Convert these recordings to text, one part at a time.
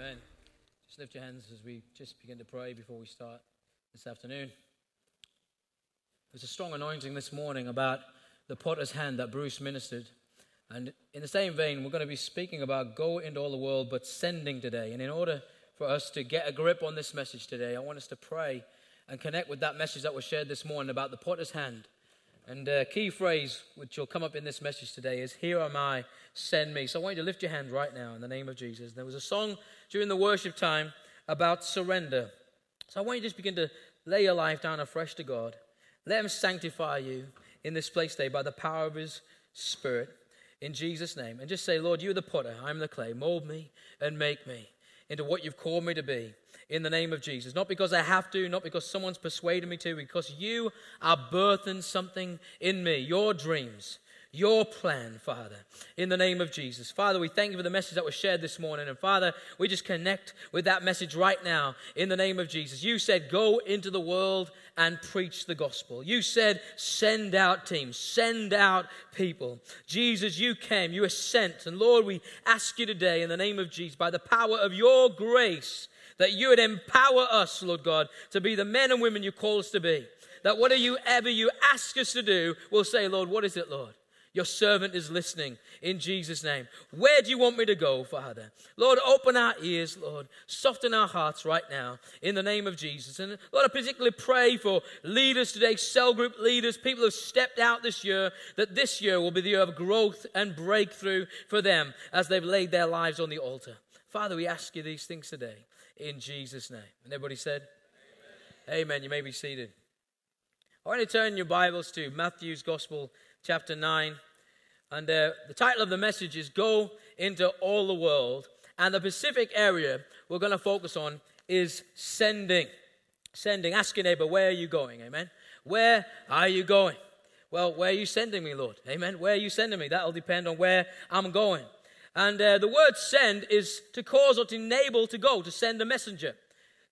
Amen. Just lift your hands as we just begin to pray before we start this afternoon. There's a strong anointing this morning about the potter's hand that Bruce ministered. And in the same vein, we're going to be speaking about go into all the world, but sending today. And in order for us to get a grip on this message today, I want us to pray and connect with that message that was shared this morning about the potter's hand. And a key phrase which will come up in this message today is, Here am I, send me. So I want you to lift your hand right now in the name of Jesus. There was a song during the worship time about surrender. So I want you to just begin to lay your life down afresh to God. Let Him sanctify you in this place today by the power of His Spirit in Jesus' name. And just say, Lord, you're the potter, I'm the clay. Mold me and make me into what you've called me to be in the name of Jesus. Not because I have to, not because someone's persuaded me to, because you are birthing something in me, your dreams, your plan, Father, in the name of Jesus. Father, we thank you for the message that was shared this morning. And Father, we just connect with that message right now in the name of Jesus. You said, Go into the world and preach the gospel. You said, Send out teams, send out people. Jesus, you came, you were sent. And Lord, we ask you today in the name of Jesus, by the power of your grace, that you would empower us, Lord God, to be the men and women you call us to be. That whatever you ever you ask us to do, we'll say, Lord, what is it, Lord? Your servant is listening in Jesus' name. Where do you want me to go, Father? Lord, open our ears, Lord. Soften our hearts right now in the name of Jesus. And Lord, I particularly pray for leaders today, cell group leaders, people who have stepped out this year, that this year will be the year of growth and breakthrough for them as they've laid their lives on the altar. Father, we ask you these things today in Jesus' name. And everybody said, Amen. Amen. You may be seated. I want to turn your Bibles to Matthew's Gospel chapter 9. And uh, the title of the message is Go into All the World. And the Pacific area we're going to focus on is sending. Sending. Ask your neighbor, where are you going? Amen. Where are you going? Well, where are you sending me, Lord? Amen. Where are you sending me? That'll depend on where I'm going. And uh, the word send is to cause or to enable to go, to send a messenger,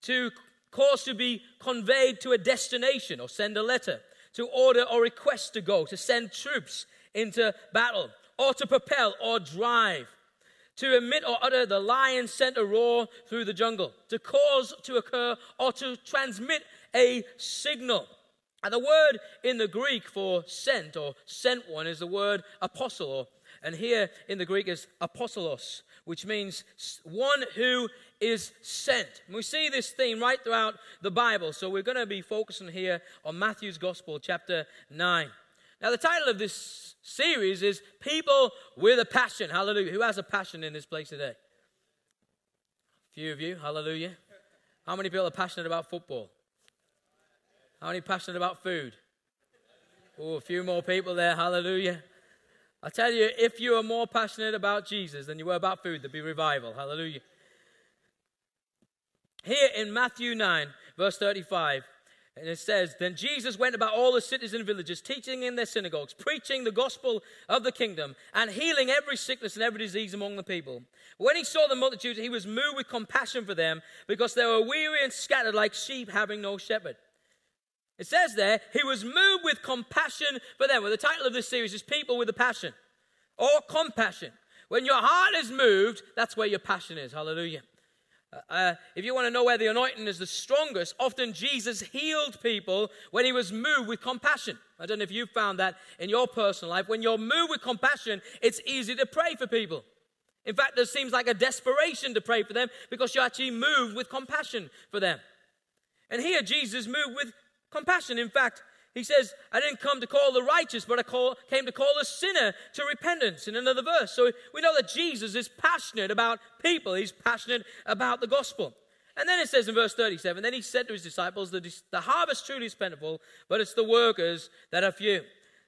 to cause to be conveyed to a destination or send a letter to order or request to go, to send troops into battle, or to propel or drive, to emit or utter the lion sent a roar through the jungle, to cause to occur or to transmit a signal. And the word in the Greek for sent or sent one is the word apostle, and here in the Greek is apostolos, which means one who is sent. And we see this theme right throughout the Bible. So we're going to be focusing here on Matthew's Gospel, chapter 9. Now, the title of this series is People with a Passion. Hallelujah. Who has a passion in this place today? A few of you. Hallelujah. How many people are passionate about football? How many passionate about food? Oh, a few more people there. Hallelujah. I tell you, if you are more passionate about Jesus than you were about food, there'd be revival. Hallelujah. Here in Matthew 9, verse 35, and it says, Then Jesus went about all the cities and villages, teaching in their synagogues, preaching the gospel of the kingdom, and healing every sickness and every disease among the people. When he saw the multitudes, he was moved with compassion for them, because they were weary and scattered like sheep having no shepherd. It says there, he was moved with compassion for them. Well, the title of this series is People with a Passion or Compassion. When your heart is moved, that's where your passion is. Hallelujah. Uh, if you want to know where the anointing is the strongest, often Jesus healed people when he was moved with compassion. I don't know if you've found that in your personal life. When you're moved with compassion, it's easy to pray for people. In fact, there seems like a desperation to pray for them because you're actually moved with compassion for them. And here, Jesus moved with compassion. In fact, he says, I didn't come to call the righteous, but I call, came to call the sinner to repentance in another verse. So we know that Jesus is passionate about people, he's passionate about the gospel. And then it says in verse 37 Then he said to his disciples, The, the harvest truly is plentiful, but it's the workers that are few.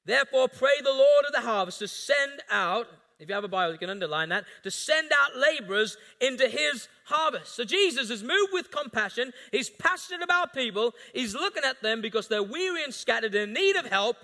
Therefore, pray the Lord of the harvest to send out if you have a Bible, you can underline that. To send out laborers into his harvest. So Jesus is moved with compassion. He's passionate about people. He's looking at them because they're weary and scattered in need of help.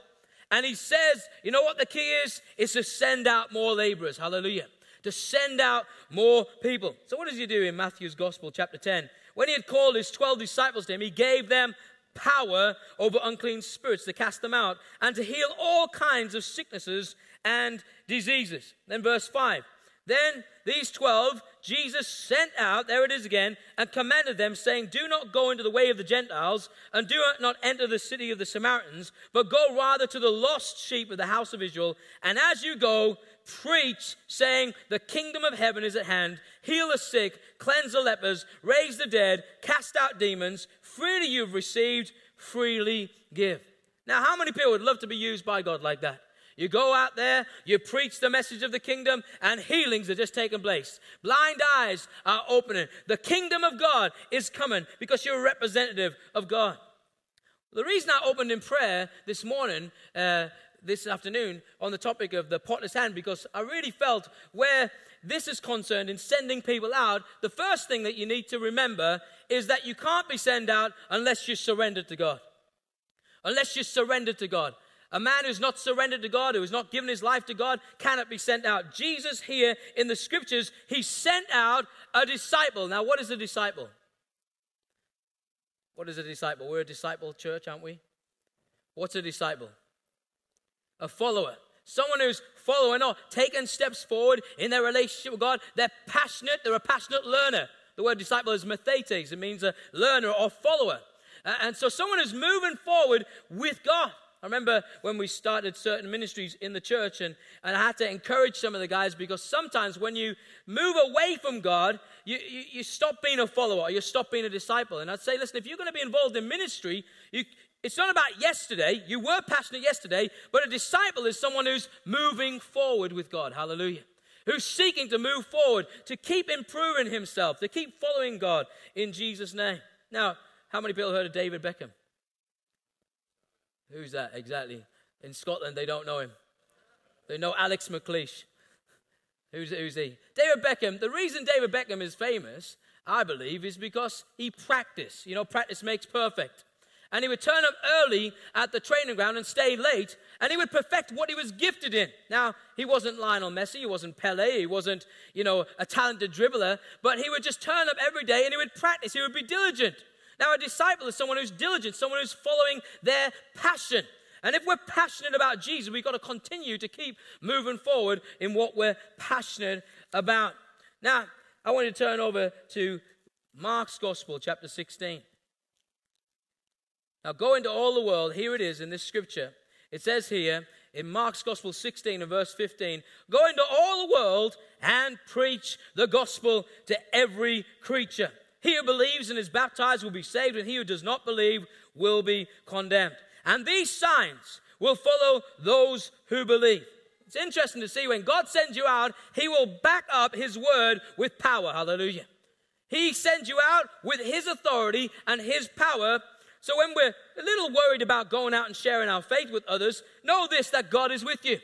And he says, you know what the key is? Is to send out more laborers. Hallelujah. To send out more people. So what does he do in Matthew's Gospel, chapter 10? When he had called his 12 disciples to him, he gave them power over unclean spirits to cast them out and to heal all kinds of sicknesses and diseases. Then, verse 5 Then these twelve Jesus sent out, there it is again, and commanded them, saying, Do not go into the way of the Gentiles, and do not enter the city of the Samaritans, but go rather to the lost sheep of the house of Israel. And as you go, preach, saying, The kingdom of heaven is at hand. Heal the sick, cleanse the lepers, raise the dead, cast out demons. Freely you've received, freely give. Now, how many people would love to be used by God like that? You go out there, you preach the message of the kingdom, and healings are just taking place. Blind eyes are opening. The kingdom of God is coming because you're a representative of God. The reason I opened in prayer this morning, uh, this afternoon, on the topic of the potter's hand, because I really felt where this is concerned in sending people out, the first thing that you need to remember is that you can't be sent out unless you surrender to God. Unless you surrender to God. A man who's not surrendered to God, who has not given his life to God, cannot be sent out. Jesus, here in the scriptures, he sent out a disciple. Now, what is a disciple? What is a disciple? We're a disciple church, aren't we? What's a disciple? A follower. Someone who's following or taking steps forward in their relationship with God. They're passionate, they're a passionate learner. The word disciple is mathetes, it means a learner or follower. Uh, and so someone is moving forward with God. I remember when we started certain ministries in the church, and, and I had to encourage some of the guys because sometimes when you move away from God, you, you, you stop being a follower you stop being a disciple. And I'd say, listen, if you're going to be involved in ministry, you, it's not about yesterday. You were passionate yesterday, but a disciple is someone who's moving forward with God. Hallelujah. Who's seeking to move forward, to keep improving himself, to keep following God in Jesus' name. Now, how many people heard of David Beckham? Who's that exactly? In Scotland, they don't know him. They know Alex McLeish. Who's, who's he? David Beckham. The reason David Beckham is famous, I believe, is because he practiced. You know, practice makes perfect. And he would turn up early at the training ground and stay late, and he would perfect what he was gifted in. Now, he wasn't Lionel Messi, he wasn't Pele, he wasn't, you know, a talented dribbler, but he would just turn up every day and he would practice, he would be diligent. Now, a disciple is someone who's diligent, someone who's following their passion. And if we're passionate about Jesus, we've got to continue to keep moving forward in what we're passionate about. Now, I want to turn over to Mark's Gospel, chapter 16. Now, go into all the world. Here it is in this scripture. It says here in Mark's Gospel 16 and verse 15 Go into all the world and preach the gospel to every creature. He who believes and is baptized will be saved, and he who does not believe will be condemned. And these signs will follow those who believe. It's interesting to see when God sends you out, he will back up his word with power. Hallelujah. He sends you out with his authority and his power. So when we're a little worried about going out and sharing our faith with others, know this that God is with you.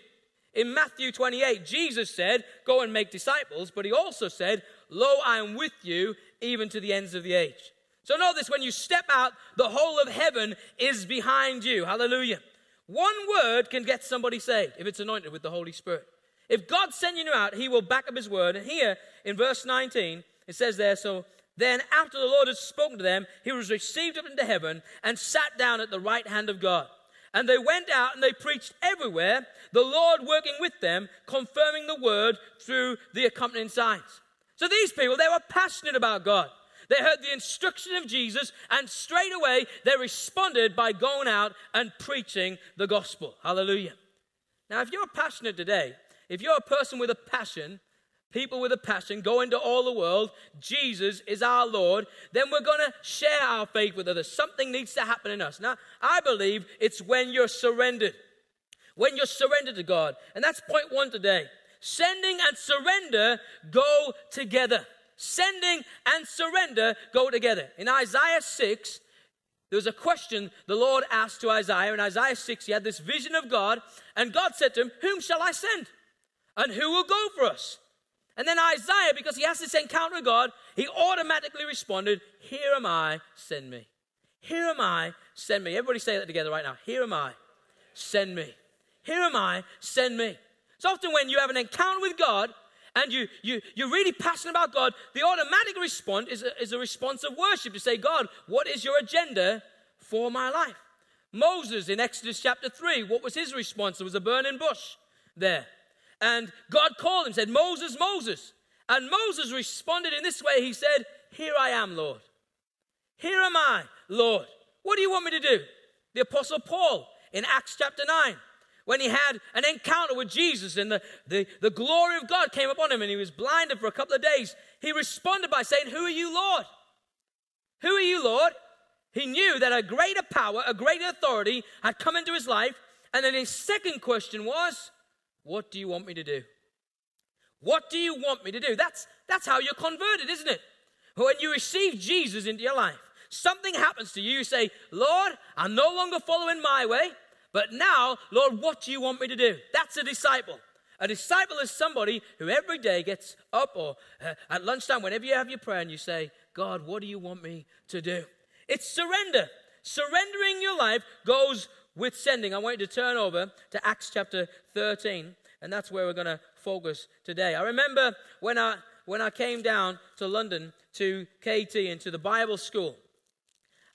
In Matthew 28, Jesus said, Go and make disciples, but he also said, Lo, I am with you even to the ends of the age. So notice when you step out, the whole of heaven is behind you. Hallelujah. One word can get somebody saved if it's anointed with the Holy Spirit. If God sends you out, He will back up His word. And here in verse 19, it says there, so then after the Lord had spoken to them, He was received up into heaven and sat down at the right hand of God. And they went out and they preached everywhere, the Lord working with them, confirming the word through the accompanying signs. So these people, they were passionate about God. They heard the instruction of Jesus, and straight away they responded by going out and preaching the gospel. Hallelujah. Now, if you're passionate today, if you're a person with a passion, people with a passion, go into all the world, Jesus is our Lord, then we're going to share our faith with others. Something needs to happen in us. Now, I believe it's when you're surrendered. When you're surrendered to God. And that's point one today. Sending and surrender go together. Sending and surrender go together. In Isaiah 6, there was a question the Lord asked to Isaiah. In Isaiah 6, he had this vision of God, and God said to him, Whom shall I send? And who will go for us? And then Isaiah, because he has this encounter with God, he automatically responded, Here am I, send me. Here am I, send me. Everybody say that together right now. Here am I, send me. Here am I, send me. So often when you have an encounter with God and you, you, you're really passionate about God, the automatic response is a, is a response of worship to say, God, what is your agenda for my life? Moses in Exodus chapter 3, what was his response? There was a burning bush there. And God called him, said, Moses, Moses. And Moses responded in this way He said, Here I am, Lord. Here am I, Lord. What do you want me to do? The Apostle Paul in Acts chapter 9, when he had an encounter with Jesus and the, the, the glory of God came upon him and he was blinded for a couple of days, he responded by saying, Who are you, Lord? Who are you, Lord? He knew that a greater power, a greater authority had come into his life. And then his second question was, What do you want me to do? What do you want me to do? That's, that's how you're converted, isn't it? When you receive Jesus into your life, something happens to you. You say, Lord, I'm no longer following my way, but now, Lord, what do you want me to do? That's a disciple. A disciple is somebody who every day gets up or uh, at lunchtime, whenever you have your prayer, and you say, God, what do you want me to do? It's surrender. Surrendering your life goes with sending. I want you to turn over to Acts chapter 13, and that's where we're going to focus today. I remember when I when I came down to London to KT and to the Bible school,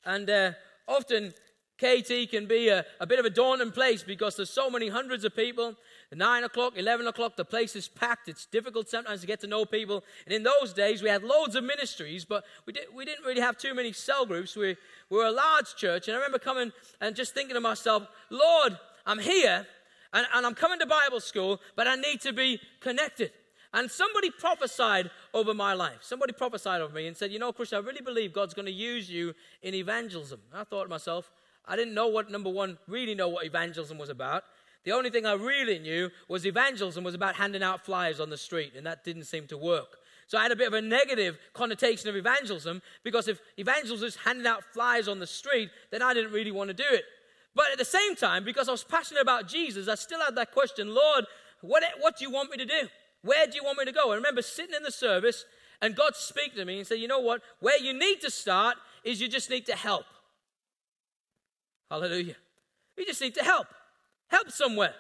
and uh, often KT can be a, a bit of a daunting place because there's so many hundreds of people. Nine o'clock, 11 o'clock, the place is packed. It's difficult sometimes to get to know people. And in those days, we had loads of ministries, but we, did, we didn't really have too many cell groups. We, we were a large church. And I remember coming and just thinking to myself, Lord, I'm here and, and I'm coming to Bible school, but I need to be connected. And somebody prophesied over my life. Somebody prophesied over me and said, You know, Chris, I really believe God's going to use you in evangelism. I thought to myself, I didn't know what, number one, really know what evangelism was about. The only thing I really knew was evangelism was about handing out flyers on the street, and that didn't seem to work. So I had a bit of a negative connotation of evangelism because if evangelism is handing out flyers on the street, then I didn't really want to do it. But at the same time, because I was passionate about Jesus, I still had that question Lord, what, what do you want me to do? Where do you want me to go? I remember sitting in the service and God speak to me and say, You know what? Where you need to start is you just need to help. Hallelujah. We just need to help help somewhere.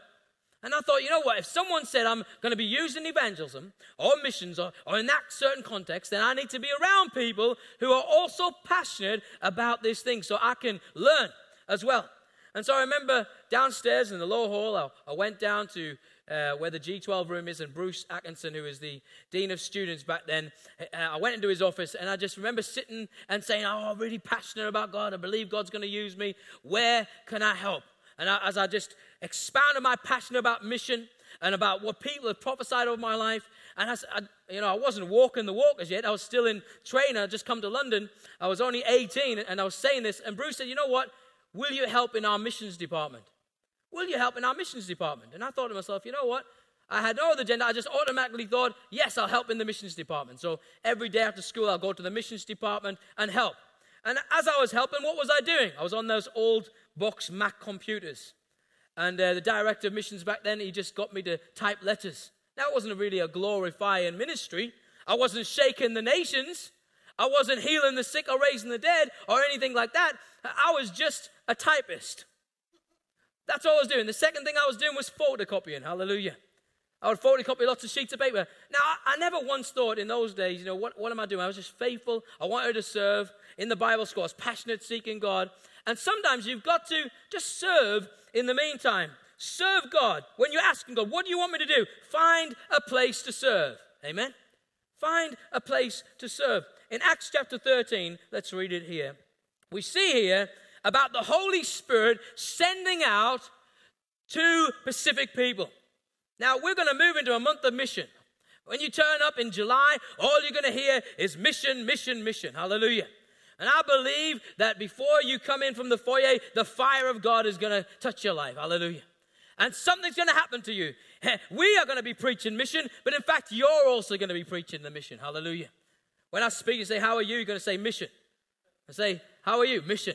And I thought, you know what? If someone said I'm going to be used in evangelism or missions or, or in that certain context, then I need to be around people who are also passionate about this thing so I can learn as well. And so I remember downstairs in the lower hall, I, I went down to uh, where the G12 room is, and Bruce Atkinson, who was the dean of students back then, uh, I went into his office, and I just remember sitting and saying, "Oh, I'm really passionate about God. I believe God's going to use me. Where can I help?" And I, as I just expounded my passion about mission and about what people had prophesied over my life, and I, I, you know, I wasn't walking the walk as yet. I was still in training. I just come to London. I was only 18, and I was saying this. And Bruce said, "You know what? Will you help in our missions department? Will you help in our missions department?" And I thought to myself, "You know what? I had no other agenda. I just automatically thought, yes, I'll help in the missions department. So every day after school, I'll go to the missions department and help. And as I was helping, what was I doing? I was on those old box Mac computers. And uh, the director of missions back then, he just got me to type letters. That wasn't really a glorifying ministry. I wasn't shaking the nations. I wasn't healing the sick or raising the dead or anything like that. I was just a typist. That's all I was doing. The second thing I was doing was photocopying. Hallelujah. I would photocopy lots of sheets of paper. Now, I, I never once thought in those days, you know, what, what am I doing? I was just faithful. I wanted to serve in the Bible school. I was passionate, seeking God. And sometimes you've got to just serve in the meantime. Serve God. When you're asking God, what do you want me to do? Find a place to serve. Amen? Find a place to serve. In Acts chapter 13, let's read it here. We see here about the Holy Spirit sending out to Pacific people. Now, we're going to move into a month of mission. When you turn up in July, all you're going to hear is mission, mission, mission. Hallelujah. And I believe that before you come in from the foyer, the fire of God is going to touch your life. Hallelujah. And something's going to happen to you. We are going to be preaching mission, but in fact, you're also going to be preaching the mission. Hallelujah. When I speak, you say, How are you? You're going to say mission. I say, How are you? Mission.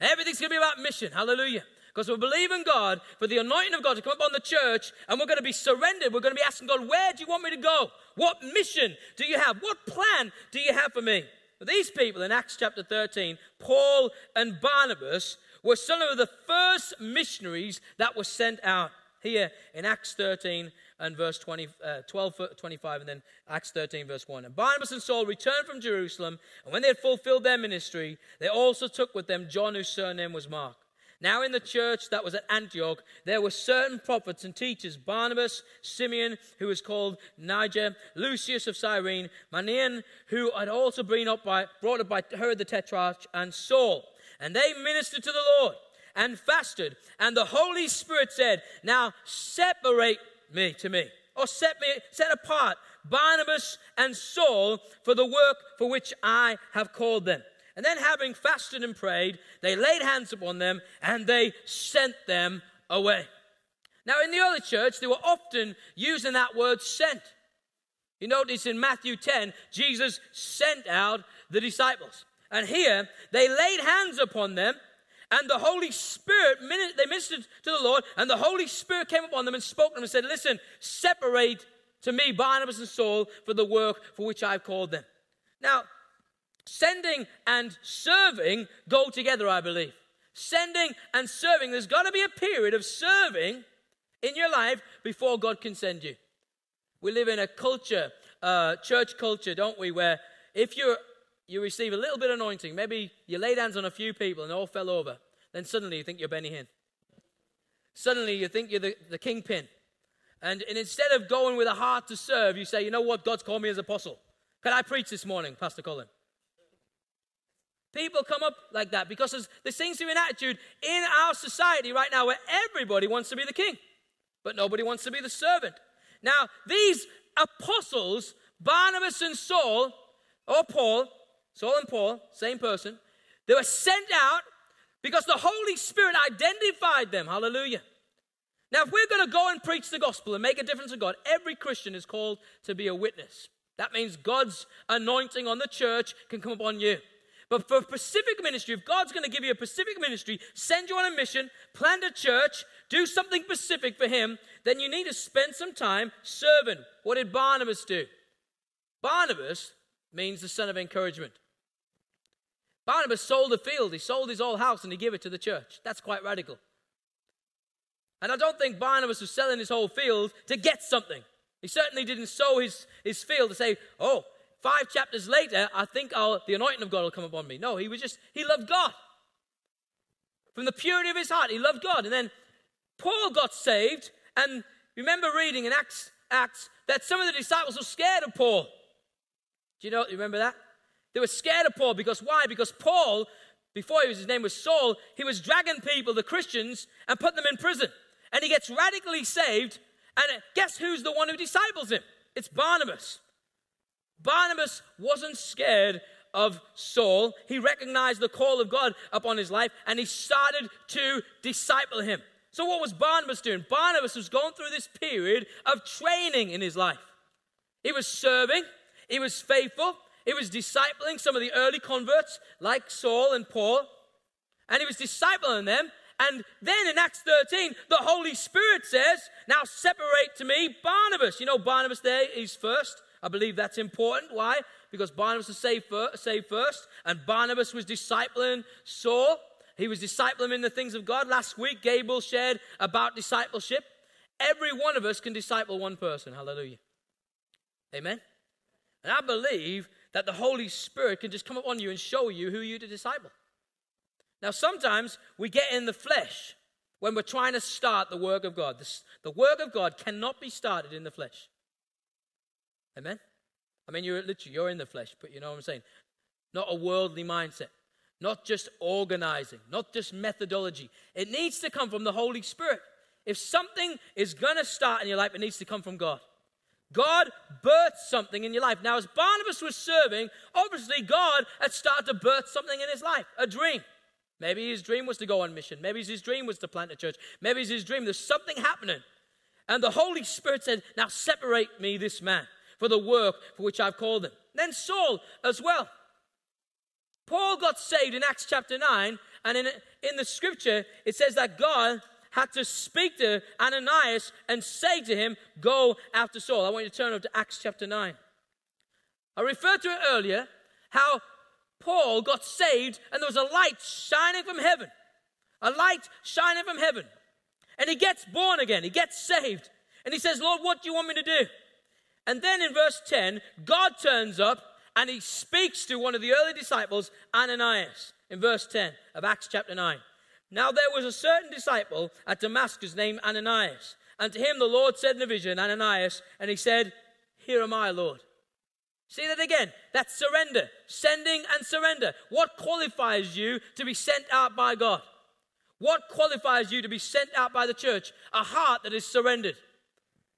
Everything's going to be about mission. Hallelujah. Because we're believing God for the anointing of God to come upon the church, and we're going to be surrendered. We're going to be asking God, Where do you want me to go? What mission do you have? What plan do you have for me? These people in Acts chapter 13, Paul and Barnabas, were some of the first missionaries that were sent out here in Acts 13 and verse 20, uh, 12, 25, and then Acts 13, verse 1. And Barnabas and Saul returned from Jerusalem, and when they had fulfilled their ministry, they also took with them John, whose surname was Mark. Now, in the church that was at Antioch, there were certain prophets and teachers Barnabas, Simeon, who was called Niger, Lucius of Cyrene, Manaen, who had also been up by, brought up by Herod the Tetrarch, and Saul. And they ministered to the Lord and fasted. And the Holy Spirit said, Now separate me to me, or set me, set apart Barnabas and Saul for the work for which I have called them. And then, having fasted and prayed, they laid hands upon them and they sent them away. Now, in the early church, they were often using that word sent. You notice in Matthew 10, Jesus sent out the disciples. And here, they laid hands upon them, and the Holy Spirit, they ministered to the Lord, and the Holy Spirit came upon them and spoke to them and said, Listen, separate to me Barnabas and Saul for the work for which I've called them. Now, Sending and serving go together, I believe. Sending and serving, there's got to be a period of serving in your life before God can send you. We live in a culture, uh, church culture, don't we, where if you you receive a little bit of anointing, maybe you laid hands on a few people and all fell over, then suddenly you think you're Benny Hinn. Suddenly you think you're the, the kingpin. And, and instead of going with a heart to serve, you say, you know what, God's called me as apostle. Can I preach this morning, Pastor Colin? People come up like that because there seems to be an attitude in our society right now where everybody wants to be the king, but nobody wants to be the servant. Now, these apostles, Barnabas and Saul, or Paul, Saul and Paul, same person, they were sent out because the Holy Spirit identified them. Hallelujah. Now, if we're going to go and preach the gospel and make a difference to God, every Christian is called to be a witness. That means God's anointing on the church can come upon you. But for a Pacific ministry, if God's going to give you a Pacific ministry, send you on a mission, plant a church, do something specific for Him, then you need to spend some time serving. What did Barnabas do? Barnabas means the son of encouragement. Barnabas sold a field, he sold his old house and he gave it to the church. That's quite radical. And I don't think Barnabas was selling his whole field to get something. He certainly didn't sow his, his field to say, oh, five chapters later, I think I'll, the anointing of God will come upon me. No, he was just, he loved God. From the purity of his heart, he loved God. And then Paul got saved, and remember reading in Acts, Acts that some of the disciples were scared of Paul. Do you know, you remember that? They were scared of Paul because why? Because Paul, before he was, his name was Saul, he was dragging people, the Christians, and put them in prison. And he gets radically saved, and uh, guess who's the one who disciples him? It's Barnabas. Barnabas wasn't scared of Saul. He recognized the call of God upon his life and he started to disciple him. So, what was Barnabas doing? Barnabas was going through this period of training in his life. He was serving, he was faithful, he was discipling some of the early converts like Saul and Paul, and he was discipling them. And then in Acts 13, the Holy Spirit says, Now separate to me Barnabas. You know, Barnabas there is first. I believe that's important. Why? Because Barnabas was saved first, and Barnabas was discipling Saul. He was discipling in the things of God. Last week, Gable shared about discipleship. Every one of us can disciple one person. Hallelujah. Amen. And I believe that the Holy Spirit can just come upon you and show you who you're to disciple. Now, sometimes we get in the flesh when we're trying to start the work of God. The, the work of God cannot be started in the flesh. Amen? I mean, you're literally, you're in the flesh, but you know what I'm saying? Not a worldly mindset, not just organizing, not just methodology. It needs to come from the Holy Spirit. If something is going to start in your life, it needs to come from God. God birthed something in your life. Now, as Barnabas was serving, obviously God had started to birth something in his life a dream. Maybe his dream was to go on mission. Maybe his dream was to plant a church. Maybe his dream, there's something happening. And the Holy Spirit said, Now separate me this man for the work for which I've called him. Then Saul as well. Paul got saved in Acts chapter 9, and in, in the scripture, it says that God had to speak to Ananias and say to him, Go after Saul. I want you to turn over to Acts chapter 9. I referred to it earlier how Paul got saved and there was a light shining from heaven. A light shining from heaven. And he gets born again, he gets saved. And he says, Lord, what do you want me to do? And then in verse 10, God turns up and he speaks to one of the early disciples, Ananias, in verse 10 of Acts chapter 9. Now there was a certain disciple at Damascus named Ananias. And to him the Lord said in a vision, Ananias, and he said, Here am I, Lord. See that again? That's surrender. Sending and surrender. What qualifies you to be sent out by God? What qualifies you to be sent out by the church? A heart that is surrendered.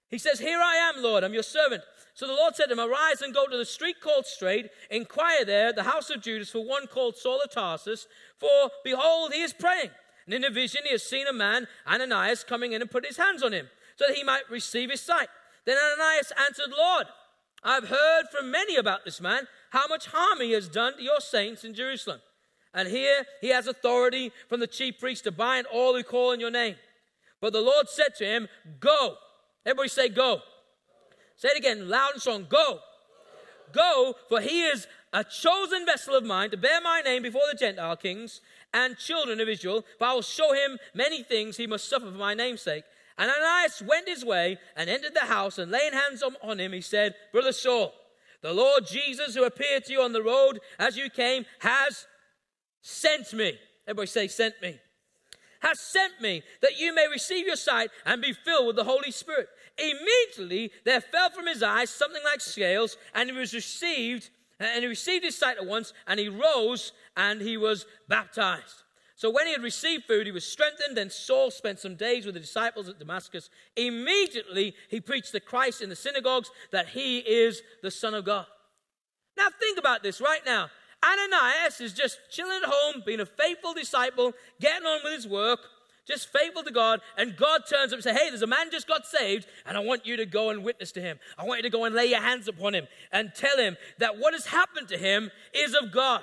He says, Here I am, Lord, I'm your servant. So the Lord said to him, Arise and go to the street called Straight, inquire there the house of Judas for one called Saul of Tarsus, for behold, he is praying. And in a vision he has seen a man, Ananias, coming in and put his hands on him, so that he might receive his sight. Then Ananias answered, Lord, I've heard from many about this man, how much harm he has done to your saints in Jerusalem. And here he has authority from the chief priest to bind all who call on your name. But the Lord said to him, Go. Everybody say, Go. Say it again, loud and strong. Go. Go, for he is a chosen vessel of mine to bear my name before the Gentile kings and children of Israel. For I will show him many things he must suffer for my name's sake. And Ananias went his way and entered the house, and laying hands on him, he said, Brother Saul, the Lord Jesus, who appeared to you on the road as you came, has sent me. Everybody say, sent me. Has sent me that you may receive your sight and be filled with the Holy Spirit. Immediately there fell from his eyes something like scales, and he was received, and he received his sight at once, and he rose and he was baptized. So when he had received food, he was strengthened. and Saul spent some days with the disciples at Damascus. Immediately he preached the Christ in the synagogues that he is the Son of God. Now think about this right now. Ananias is just chilling at home, being a faithful disciple, getting on with his work, just faithful to God. And God turns up and says, Hey, there's a man just got saved, and I want you to go and witness to him. I want you to go and lay your hands upon him and tell him that what has happened to him is of God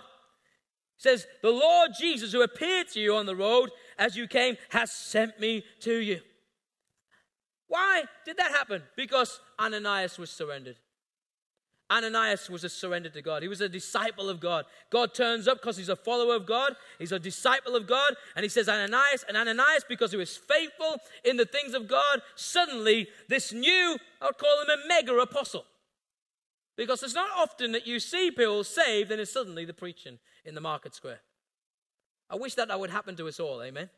says, The Lord Jesus, who appeared to you on the road as you came, has sent me to you. Why did that happen? Because Ananias was surrendered. Ananias was a surrender to God. He was a disciple of God. God turns up because he's a follower of God. He's a disciple of God. And he says, Ananias, and Ananias, because he was faithful in the things of God, suddenly this new, I would call him a mega apostle. Because it's not often that you see people saved and it's suddenly the preaching in the market square. I wish that that would happen to us all, amen?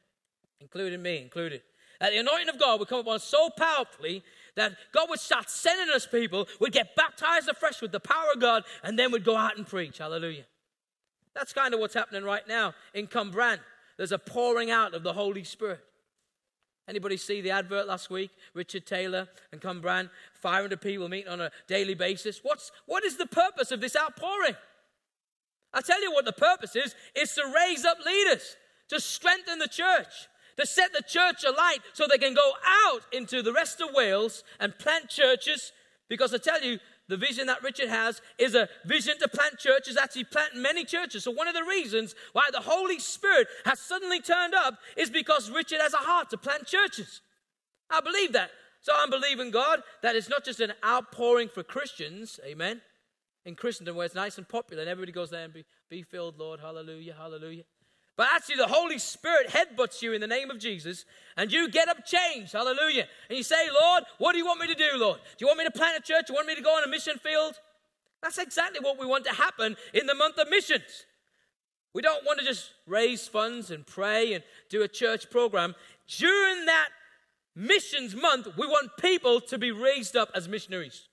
Including me, included. That the anointing of God would come upon so powerfully that God would start sending us people, we'd get baptized afresh with the power of God, and then we'd go out and preach. Hallelujah. That's kind of what's happening right now in Cwmbran. There's a pouring out of the Holy Spirit. Anybody see the advert last week? Richard Taylor and Cwmbran, 500 people meeting on a daily basis. What's, what is the purpose of this outpouring? I tell you what the purpose is, is to raise up leaders, to strengthen the church, to set the church alight so they can go out into the rest of Wales and plant churches. Because I tell you, the vision that Richard has is a vision to plant churches, actually plant many churches. So, one of the reasons why the Holy Spirit has suddenly turned up is because Richard has a heart to plant churches. I believe that. So, I'm believing God that it's not just an outpouring for Christians, amen, in Christendom where it's nice and popular and everybody goes there and be, be filled, Lord, hallelujah, hallelujah. But actually, the Holy Spirit headbutts you in the name of Jesus, and you get up changed. Hallelujah. And you say, Lord, what do you want me to do, Lord? Do you want me to plant a church? Do you want me to go on a mission field? That's exactly what we want to happen in the month of missions. We don't want to just raise funds and pray and do a church program. During that missions month, we want people to be raised up as missionaries.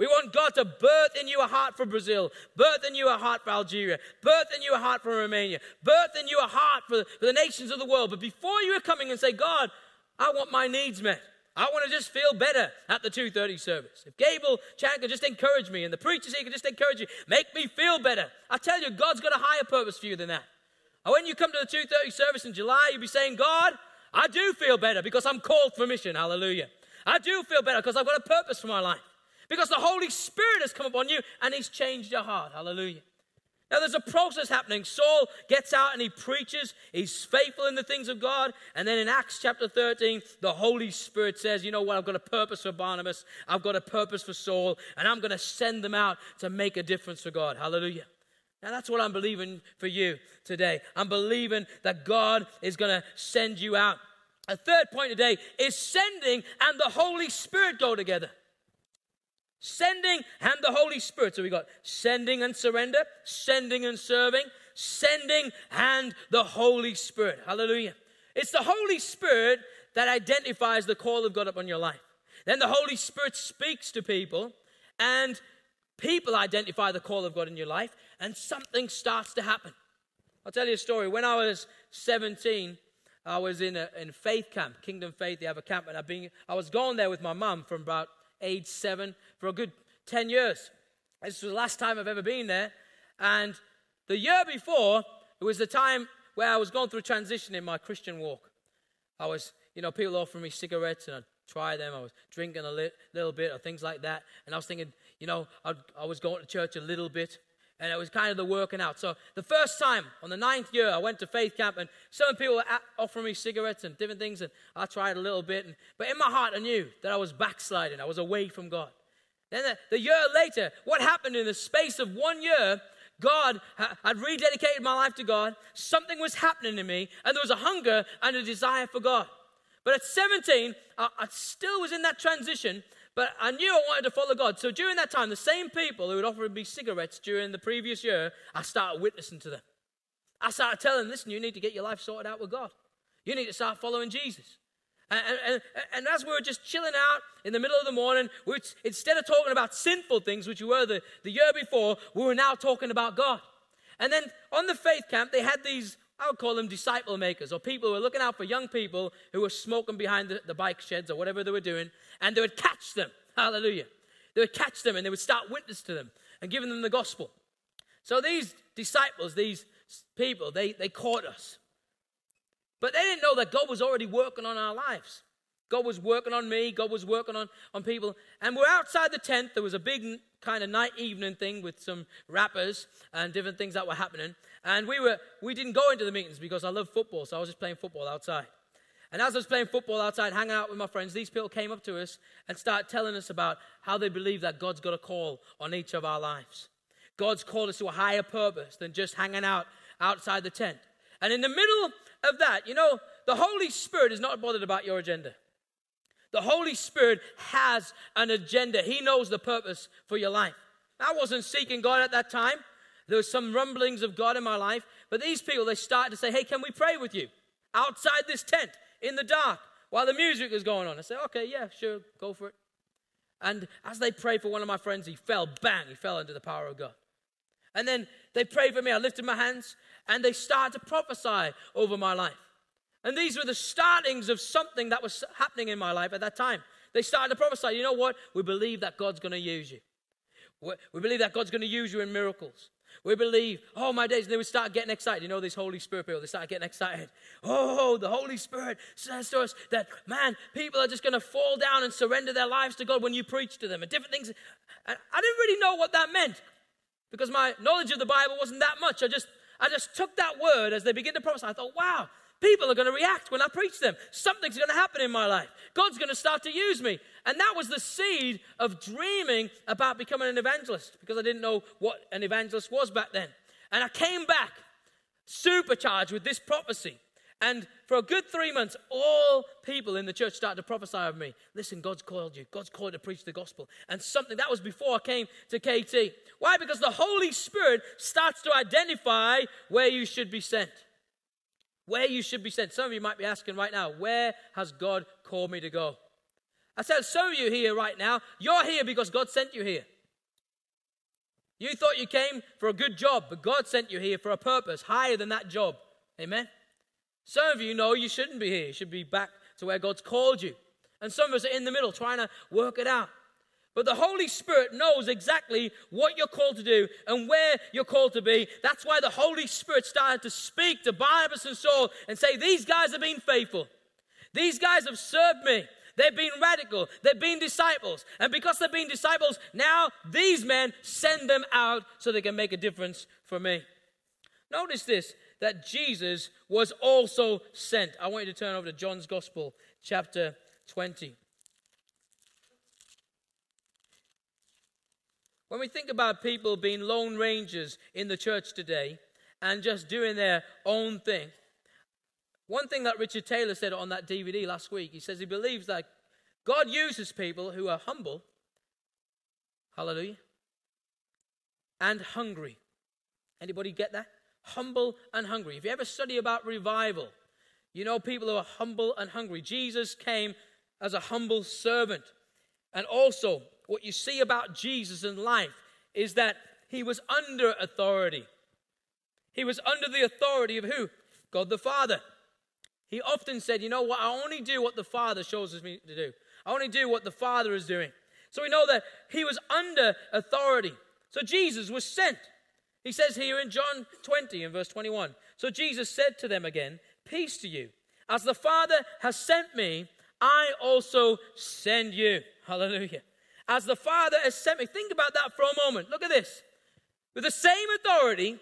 We want God to birth in you a heart for Brazil, birth in you a heart for Algeria, birth in you a heart for Romania, birth in you a heart for, for the nations of the world. But before you are coming and say, God, I want my needs met. I want to just feel better at the 2.30 service. If Gable Chan could just encourage me and the preachers here could just encourage you, make me feel better. I tell you, God's got a higher purpose for you than that. And when you come to the 2.30 service in July, you'll be saying, God, I do feel better because I'm called for mission. Hallelujah. I do feel better because I've got a purpose for my life because the Holy Spirit has come upon you and He's changed your heart. Hallelujah. Now, there's a process happening. Saul gets out and he preaches. He's faithful in the things of God. And then in Acts chapter 13, the Holy Spirit says, You know what? I've got a purpose for Barnabas. I've got a purpose for Saul. And I'm going to send them out to make a difference for God. Hallelujah. Now, that's what I'm believing for you today. I'm believing that God is going to send you out. A third point today is sending and the Holy Spirit go together. Sending and the Holy Spirit. So we got sending and surrender, sending and serving, sending and the Holy Spirit. Hallelujah. It's the Holy Spirit that identifies the call of God upon your life. Then the Holy Spirit speaks to people, and people identify the call of God in your life, and something starts to happen. I'll tell you a story. When I was 17, I was in a in faith camp, Kingdom Faith. They have a camp, and I've been, I was going there with my mum from about age seven for a good 10 years. This was the last time I've ever been there. And the year before, it was the time where I was going through a transition in my Christian walk. I was, you know, people offering me cigarettes and I'd try them. I was drinking a li- little bit or things like that. And I was thinking, you know, I'd, I was going to church a little bit. And it was kind of the working out. So the first time, on the ninth year, I went to faith camp and some people were offering me cigarettes and different things. And I tried a little bit. And, but in my heart, I knew that I was backsliding. I was away from God. Then the, the year later, what happened in the space of one year God had rededicated my life to God. Something was happening to me, and there was a hunger and a desire for God. But at 17, I, I still was in that transition, but I knew I wanted to follow God. So during that time, the same people who had offered me cigarettes during the previous year, I started witnessing to them. I started telling them, listen, you need to get your life sorted out with God. You need to start following Jesus. And, and, and, as we were just chilling out in the middle of the morning, we instead of talking about sinful things, which we were the, the year before, we were now talking about God. And then on the faith camp, they had these, I would call them disciple makers, or people who were looking out for young people who were smoking behind the, the bike sheds or whatever they were doing, and they would catch them. Hallelujah. They would catch them and they would start witness to them and giving them the gospel. So these disciples, these people, they, they caught us. But they didn't know that God was already working on our lives. God was working on me, God was working on, on people. And we're outside the tent. There was a big kind of night evening thing with some rappers and different things that were happening. And we were we didn't go into the meetings because I love football, so I was just playing football outside. And as I was playing football outside, hanging out with my friends, these people came up to us and started telling us about how they believe that God's got a call on each of our lives. God's called us to a higher purpose than just hanging out outside the tent. And in the middle of that, you know, the Holy Spirit is not bothered about your agenda. The Holy Spirit has an agenda. He knows the purpose for your life. I wasn't seeking God at that time. There was some rumblings of God in my life, but these people they started to say, "Hey, can we pray with you outside this tent in the dark while the music is going on?" I said, "Okay, yeah, sure, go for it." And as they prayed for one of my friends, he fell, bang, he fell under the power of God. And then they prayed for me. I lifted my hands and they started to prophesy over my life. And these were the startings of something that was happening in my life at that time. They started to prophesy, you know what? We believe that God's going to use you. We believe that God's going to use you in miracles. We believe, oh my days, and they would start getting excited. You know, these Holy Spirit people, they start getting excited. Oh, the Holy Spirit says to us that, man, people are just going to fall down and surrender their lives to God when you preach to them and different things. And I didn't really know what that meant because my knowledge of the Bible wasn't that much. I just, I just took that word as they begin to prophesy. I thought, wow, people are going to react when I preach them. Something's going to happen in my life. God's going to start to use me. And that was the seed of dreaming about becoming an evangelist because I didn't know what an evangelist was back then. And I came back supercharged with this prophecy. And for a good three months, all people in the church started to prophesy of me. Listen, God's called you. God's called you to preach the gospel. And something that was before I came to KT. Why? Because the Holy Spirit starts to identify where you should be sent. Where you should be sent. Some of you might be asking right now, where has God called me to go? I said, some of you here right now, you're here because God sent you here. You thought you came for a good job, but God sent you here for a purpose higher than that job. Amen? Some of you know you shouldn't be here. You should be back to where God's called you. And some of us are in the middle trying to work it out. But the Holy Spirit knows exactly what you're called to do and where you're called to be. That's why the Holy Spirit started to speak to Barnabas and Saul and say, These guys have been faithful. These guys have served me. They've been radical. They've been disciples. And because they've been disciples, now these men send them out so they can make a difference for me. Notice this that Jesus was also sent. I want you to turn over to John's Gospel, chapter 20. When we think about people being lone rangers in the church today and just doing their own thing, one thing that Richard Taylor said on that DVD last week, he says he believes that God uses people who are humble, hallelujah, and hungry. Anybody get that? humble and hungry. If you ever study about revival, You know, people who are humble and hungry. Jesus came as a humble servant. And also, what you see about Jesus in life is that he was under authority. He was under the authority of who? God the Father. He often said, You know what? I only do what the Father shows me to do. I only do what the Father is doing. So we know that he was under authority. So Jesus was sent. He says here in John 20 in verse 21 So Jesus said to them again, Peace to you. As the Father has sent me, I also send you. Hallelujah. As the Father has sent me. Think about that for a moment. Look at this. With the same authority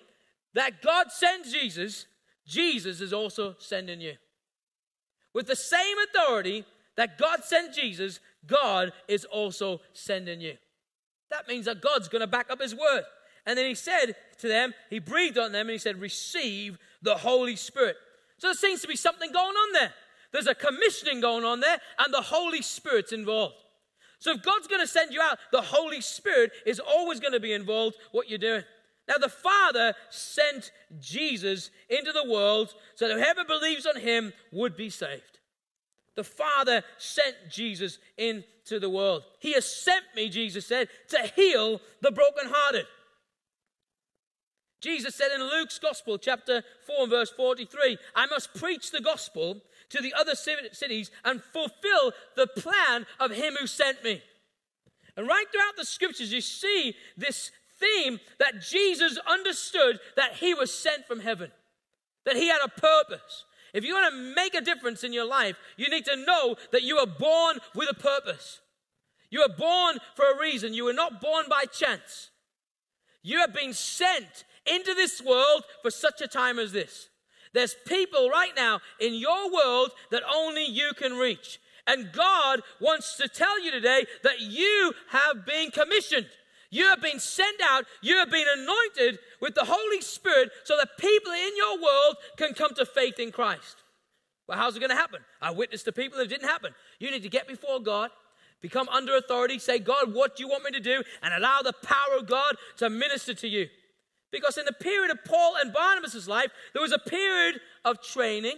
that God sends Jesus, Jesus is also sending you. With the same authority that God sent Jesus, God is also sending you. That means that God's going to back up his word. And then he said to them, he breathed on them and he said, Receive the Holy Spirit. So there seems to be something going on there. There's a commissioning going on there, and the Holy Spirit's involved. So if God's going to send you out, the Holy Spirit is always going to be involved what you're doing. Now the Father sent Jesus into the world so that whoever believes on him would be saved. The Father sent Jesus into the world. He has sent me, Jesus said, to heal the brokenhearted. Jesus said in Luke's Gospel, chapter 4, verse 43, I must preach the gospel to the other cities and fulfill the plan of him who sent me. And right throughout the scriptures, you see this theme that Jesus understood that he was sent from heaven, that he had a purpose. If you want to make a difference in your life, you need to know that you are born with a purpose. You are born for a reason. You were not born by chance. You have been sent into this world for such a time as this. There's people right now in your world that only you can reach. And God wants to tell you today that you have been commissioned. You have been sent out. You have been anointed with the Holy Spirit so that people in your world can come to faith in Christ. Well, how's it going to happen? I witnessed to people it didn't happen. You need to get before God, become under authority, say, God, what do you want me to do? And allow the power of God to minister to you. Because in the period of Paul and Barnabas' life, there was a period of training,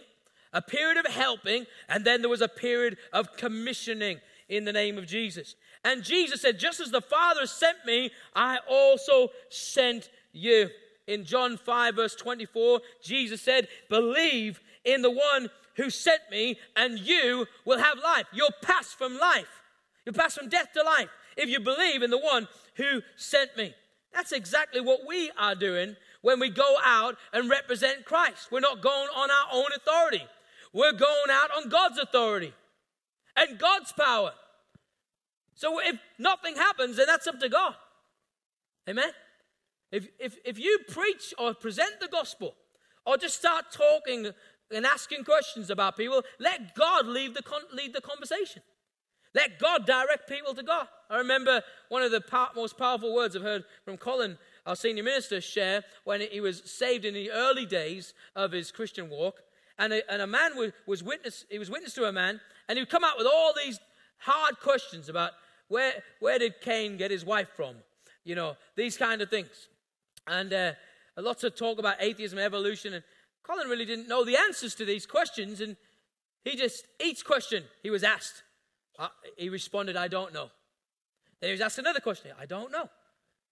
a period of helping, and then there was a period of commissioning in the name of Jesus. And Jesus said, Just as the Father sent me, I also sent you. In John 5, verse 24, Jesus said, Believe in the one who sent me, and you will have life. You'll pass from life. You'll pass from death to life if you believe in the one who sent me. That's exactly what we are doing when we go out and represent Christ. We're not going on our own authority, we're going out on God's authority and God's power. So if nothing happens, then that's up to God. Amen? If, if, if you preach or present the gospel or just start talking and asking questions about people, let God lead the, con- lead the conversation. Let God direct people to God. I remember one of the most powerful words I've heard from Colin, our senior minister, share when he was saved in the early days of his Christian walk. And a, and a man was, was witness, he was witness to a man, and he would come out with all these hard questions about where, where did Cain get his wife from? You know, these kind of things. And uh, lots of talk about atheism, evolution, and Colin really didn't know the answers to these questions, and he just, each question he was asked, uh, he responded, I don't know. Then he was asked another question, I don't know.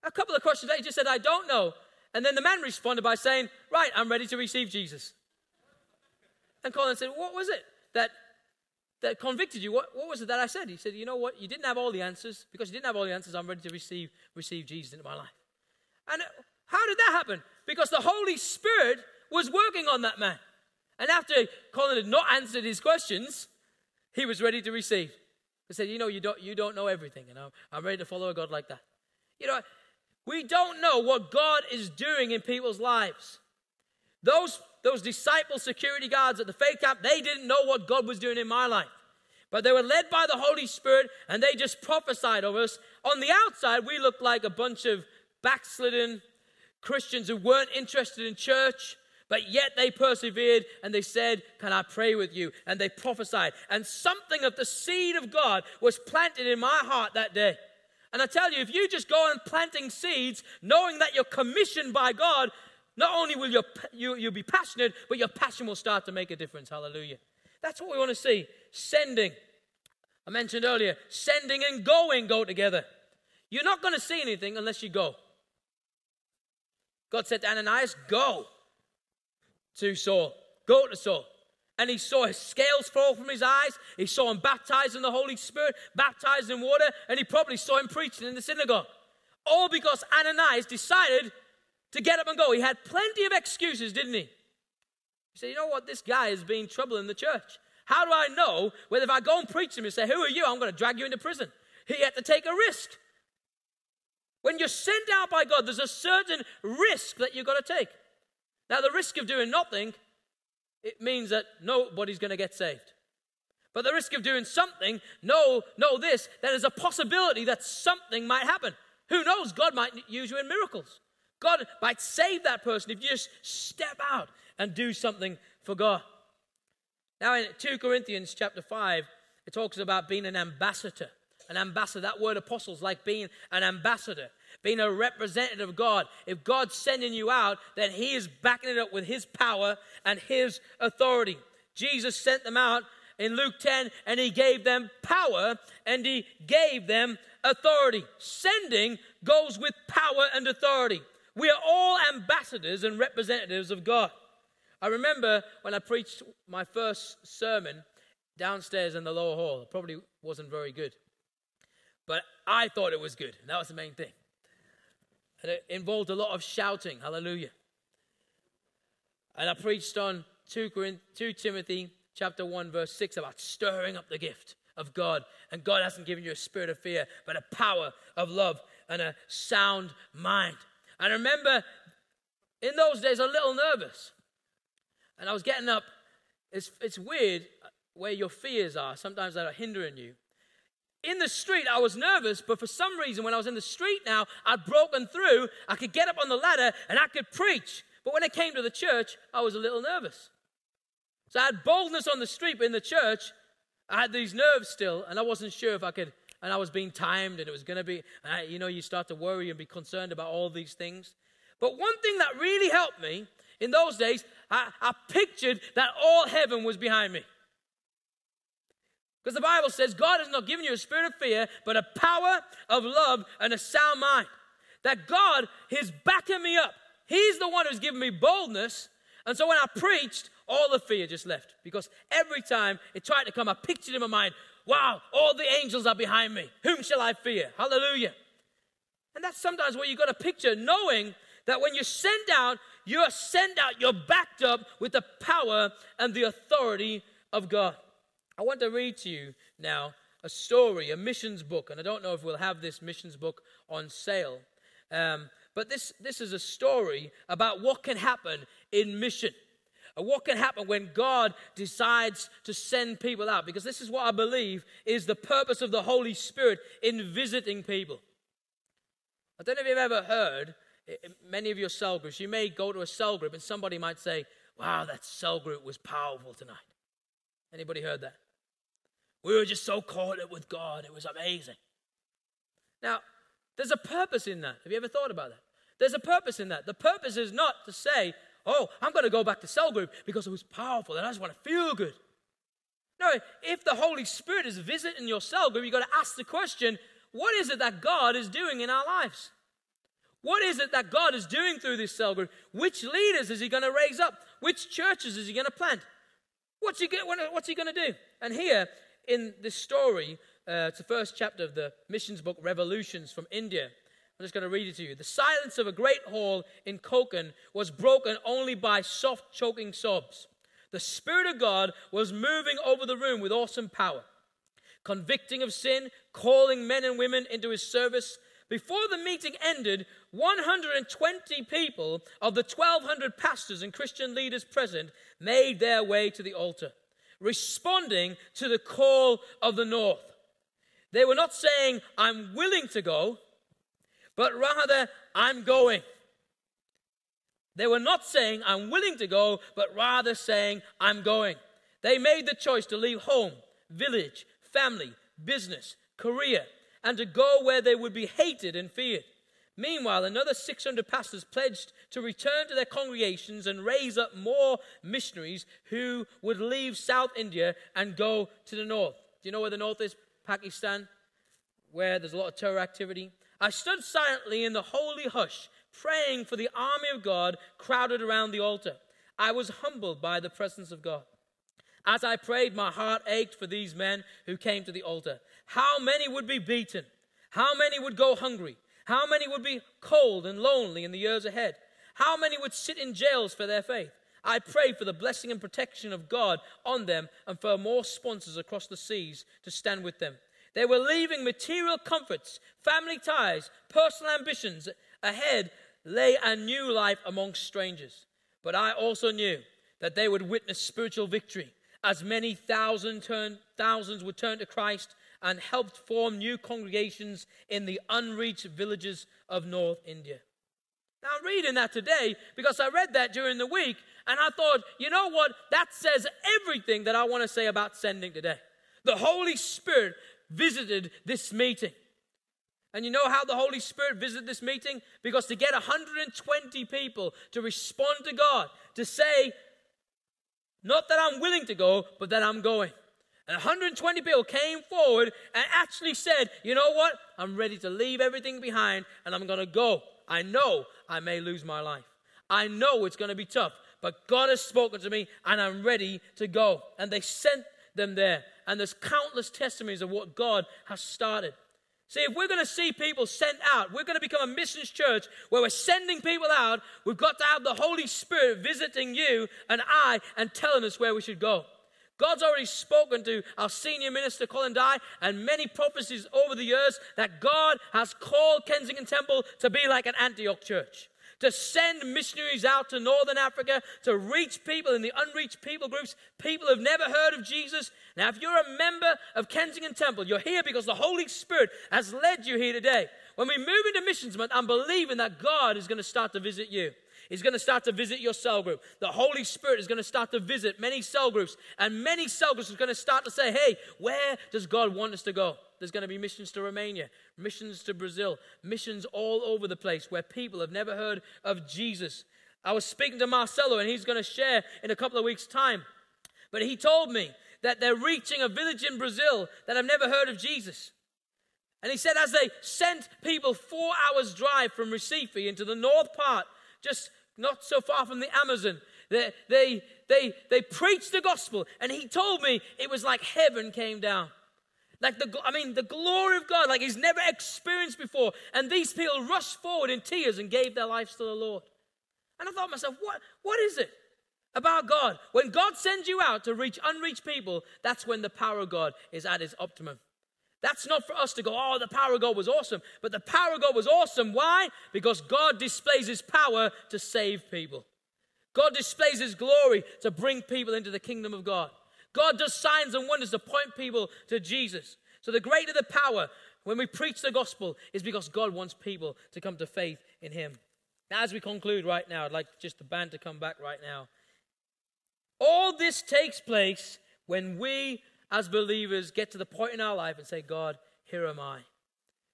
A couple of questions he just said, I don't know. And then the man responded by saying, Right, I'm ready to receive Jesus. And Colin said, What was it that, that convicted you? What, what was it that I said? He said, You know what? You didn't have all the answers. Because you didn't have all the answers, I'm ready to receive, receive Jesus into my life. And how did that happen? Because the Holy Spirit was working on that man. And after Colin had not answered his questions, he was ready to receive. He said, You know, you don't, you don't know everything, and I'm, I'm ready to follow a God like that. You know, we don't know what God is doing in people's lives. Those, those disciple security guards at the faith camp, they didn't know what God was doing in my life. But they were led by the Holy Spirit and they just prophesied over us. On the outside, we looked like a bunch of backslidden Christians who weren't interested in church. But yet they persevered and they said, Can I pray with you? And they prophesied. And something of the seed of God was planted in my heart that day. And I tell you, if you just go on planting seeds, knowing that you're commissioned by God, not only will your, you, you'll be passionate, but your passion will start to make a difference. Hallelujah. That's what we want to see. Sending. I mentioned earlier, sending and going go together. You're not going to see anything unless you go. God said to Ananias, Go to Saul. Go to Saul. And he saw his scales fall from his eyes. He saw him baptized in the Holy Spirit, baptized in water, and he probably saw him preaching in the synagogue. All because Ananias decided to get up and go. He had plenty of excuses, didn't he? He said, You know what? This guy has been trouble in the church. How do I know whether if I go and preach him and say, Who are you? I'm going to drag you into prison. He had to take a risk. When you're sent out by God, there's a certain risk that you've got to take. Now, the risk of doing nothing, it means that nobody's going to get saved. But the risk of doing something, know, know this, that there's a possibility that something might happen. Who knows? God might use you in miracles. God might save that person if you just step out and do something for God. Now, in 2 Corinthians chapter 5, it talks about being an ambassador. An ambassador, that word apostles, like being an ambassador, being a representative of God. If God's sending you out, then He is backing it up with His power and His authority. Jesus sent them out in Luke 10 and He gave them power and He gave them authority. Sending goes with power and authority. We are all ambassadors and representatives of God. I remember when I preached my first sermon downstairs in the lower hall. It probably wasn't very good. But I thought it was good. That was the main thing. And it involved a lot of shouting. Hallelujah. And I preached on 2, 2 Timothy chapter 1, verse 6 about stirring up the gift of God. And God hasn't given you a spirit of fear, but a power of love and a sound mind. And I remember in those days, a little nervous. And I was getting up. It's, it's weird where your fears are, sometimes that are hindering you. In the street, I was nervous, but for some reason, when I was in the street now, I'd broken through. I could get up on the ladder and I could preach. But when I came to the church, I was a little nervous. So I had boldness on the street, but in the church, I had these nerves still, and I wasn't sure if I could. And I was being timed, and it was going to be, I, you know, you start to worry and be concerned about all these things. But one thing that really helped me in those days, I, I pictured that all heaven was behind me. Because the Bible says God has not given you a spirit of fear, but a power of love and a sound mind. That God is backing me up. He's the one who's given me boldness. And so when I preached, all the fear just left. Because every time it tried to come, I pictured in my mind, wow, all the angels are behind me. Whom shall I fear? Hallelujah. And that's sometimes what you've got to picture, knowing that when you send out, you're sent out, you're backed up with the power and the authority of God. I want to read to you now a story, a missions book, and I don't know if we'll have this missions book on sale. Um, but this, this is a story about what can happen in mission. And what can happen when God decides to send people out? Because this is what I believe is the purpose of the Holy Spirit in visiting people. I don't know if you've ever heard many of your cell groups, you may go to a cell group and somebody might say, wow, that cell group was powerful tonight. Anybody heard that? We were just so caught up with God. It was amazing. Now, there's a purpose in that. Have you ever thought about that? There's a purpose in that. The purpose is not to say, oh, I'm going to go back to cell group because it was powerful and I just want to feel good. No, if the Holy Spirit is visiting your cell group, you've got to ask the question, what is it that God is doing in our lives? What is it that God is doing through this cell group? Which leaders is He going to raise up? Which churches is He going to plant? What's He, what's he going to do? And here in this story, uh, it's the first chapter of the missions book, Revolutions from India. I'm just going to read it to you. The silence of a great hall in Konkan was broken only by soft, choking sobs. The Spirit of God was moving over the room with awesome power, convicting of sin, calling men and women into His service, before the meeting ended, 120 people of the 1,200 pastors and Christian leaders present made their way to the altar, responding to the call of the North. They were not saying, I'm willing to go, but rather, I'm going. They were not saying, I'm willing to go, but rather saying, I'm going. They made the choice to leave home, village, family, business, career, and to go where they would be hated and feared. Meanwhile, another 600 pastors pledged to return to their congregations and raise up more missionaries who would leave South India and go to the north. Do you know where the north is? Pakistan, where there's a lot of terror activity. I stood silently in the holy hush, praying for the army of God crowded around the altar. I was humbled by the presence of God. As I prayed, my heart ached for these men who came to the altar. How many would be beaten? How many would go hungry? How many would be cold and lonely in the years ahead? How many would sit in jails for their faith? I pray for the blessing and protection of God on them and for more sponsors across the seas to stand with them. They were leaving material comforts, family ties, personal ambitions. Ahead lay a new life amongst strangers. But I also knew that they would witness spiritual victory as many thousand turn, thousands would turn to Christ and helped form new congregations in the unreached villages of North India. Now, I'm reading that today because I read that during the week and I thought, you know what? That says everything that I want to say about sending today. The Holy Spirit visited this meeting. And you know how the Holy Spirit visited this meeting? Because to get 120 people to respond to God, to say, not that I'm willing to go, but that I'm going. And 120 people came forward and actually said, You know what? I'm ready to leave everything behind and I'm going to go. I know I may lose my life. I know it's going to be tough, but God has spoken to me and I'm ready to go. And they sent them there. And there's countless testimonies of what God has started. See, if we're going to see people sent out, we're going to become a missions church where we're sending people out, we've got to have the Holy Spirit visiting you and I and telling us where we should go. God's already spoken to our senior minister, Colin Dye, and many prophecies over the years that God has called Kensington Temple to be like an Antioch church, to send missionaries out to Northern Africa, to reach people in the unreached people groups, people who've never heard of Jesus. Now, if you're a member of Kensington Temple, you're here because the Holy Spirit has led you here today. When we move into Missions Month, I'm believing that God is going to start to visit you. He's going to start to visit your cell group. The Holy Spirit is going to start to visit many cell groups, and many cell groups are going to start to say, hey, where does God want us to go? There's going to be missions to Romania, missions to Brazil, missions all over the place where people have never heard of Jesus. I was speaking to Marcelo, and he's going to share in a couple of weeks' time. But he told me that they're reaching a village in Brazil that have never heard of Jesus. And he said, as they sent people four hours' drive from Recife into the north part, just not so far from the Amazon. They, they, they, they preached the gospel, and he told me it was like heaven came down. Like the, I mean, the glory of God, like he's never experienced before. And these people rushed forward in tears and gave their lives to the Lord. And I thought myself, what, what is it about God? When God sends you out to reach unreached people, that's when the power of God is at its optimum. That's not for us to go, oh, the power of God was awesome. But the power of God was awesome. Why? Because God displays his power to save people. God displays his glory to bring people into the kingdom of God. God does signs and wonders to point people to Jesus. So the greater the power when we preach the gospel is because God wants people to come to faith in him. Now, as we conclude right now, I'd like just the band to come back right now. All this takes place when we as believers get to the point in our life and say, God, here am I.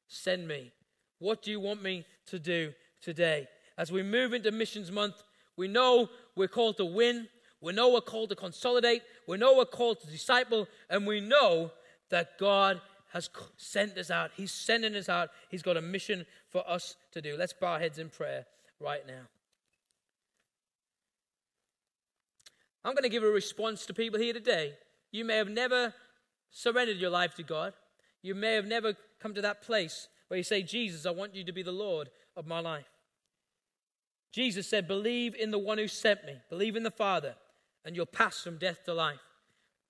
Send me. What do you want me to do today? As we move into Missions Month, we know we're called to win. We know we're called to consolidate. We know we're called to disciple. And we know that God has sent us out. He's sending us out. He's got a mission for us to do. Let's bow our heads in prayer right now. I'm going to give a response to people here today you may have never surrendered your life to God. You may have never come to that place where you say, Jesus, I want you to be the Lord of my life. Jesus said, Believe in the one who sent me, believe in the Father, and you'll pass from death to life.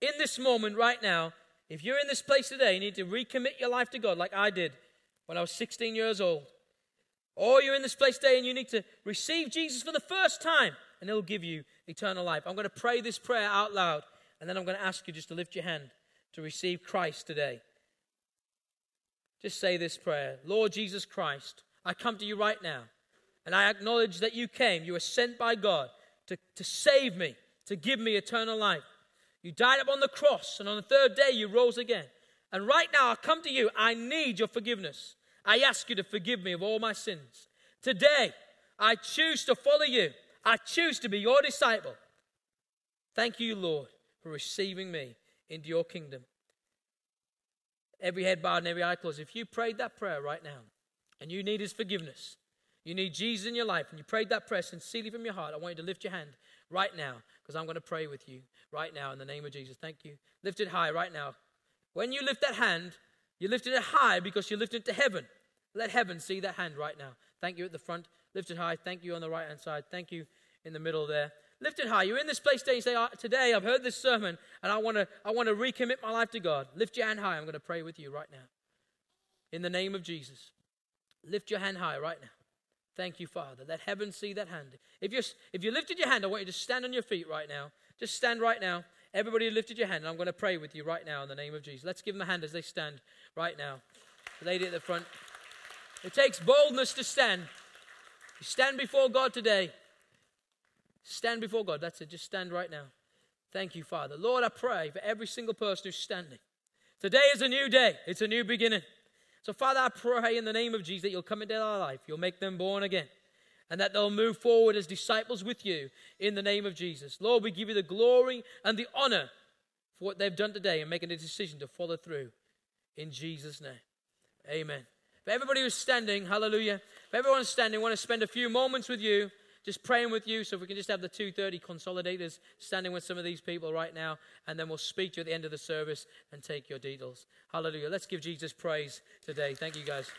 In this moment, right now, if you're in this place today, you need to recommit your life to God like I did when I was 16 years old. Or you're in this place today and you need to receive Jesus for the first time, and He'll give you eternal life. I'm going to pray this prayer out loud. And then I'm going to ask you just to lift your hand to receive Christ today. Just say this prayer Lord Jesus Christ, I come to you right now, and I acknowledge that you came. You were sent by God to, to save me, to give me eternal life. You died upon the cross, and on the third day you rose again. And right now I come to you. I need your forgiveness. I ask you to forgive me of all my sins. Today, I choose to follow you. I choose to be your disciple. Thank you, Lord, for receiving me into your kingdom. Every head bowed and every eye closed. If you prayed that prayer right now and you need his forgiveness, you need Jesus in your life, and you prayed that prayer sincerely from your heart, I want you to lift your hand right now because I'm going to pray with you right now in the name of Jesus. Thank you. Lift it high right now. When you lift that hand, you lifted it high because you lifted it to heaven. Let heaven see that hand right now. Thank you at the front. Lift it high. Thank you on the right hand side. Thank you in the middle there. Lift it high. You're in this place today. You say, Today I've heard this sermon and I want to I want to recommit my life to God. Lift your hand high. I'm going to pray with you right now. In the name of Jesus. Lift your hand high right now. Thank you, Father. Let heaven see that hand. If, you're, if you lifted your hand, I want you to stand on your feet right now. Just stand right now. Everybody lifted your hand, and I'm going to pray with you right now in the name of Jesus. Let's give them a hand as they stand right now. The lady at the front. It takes boldness to stand. You stand before God today. Stand before God. That's it. Just stand right now. Thank you, Father. Lord, I pray for every single person who's standing. Today is a new day, it's a new beginning. So, Father, I pray in the name of Jesus that you'll come into our life, you'll make them born again, and that they'll move forward as disciples with you in the name of Jesus. Lord, we give you the glory and the honor for what they've done today and making a decision to follow through in Jesus' name. Amen. For everybody who's standing, hallelujah. For everyone standing, I want to spend a few moments with you just praying with you. So if we can just have the 2:30 consolidators standing with some of these people right now, and then we'll speak to you at the end of the service and take your details. Hallelujah. Let's give Jesus praise today. Thank you, guys.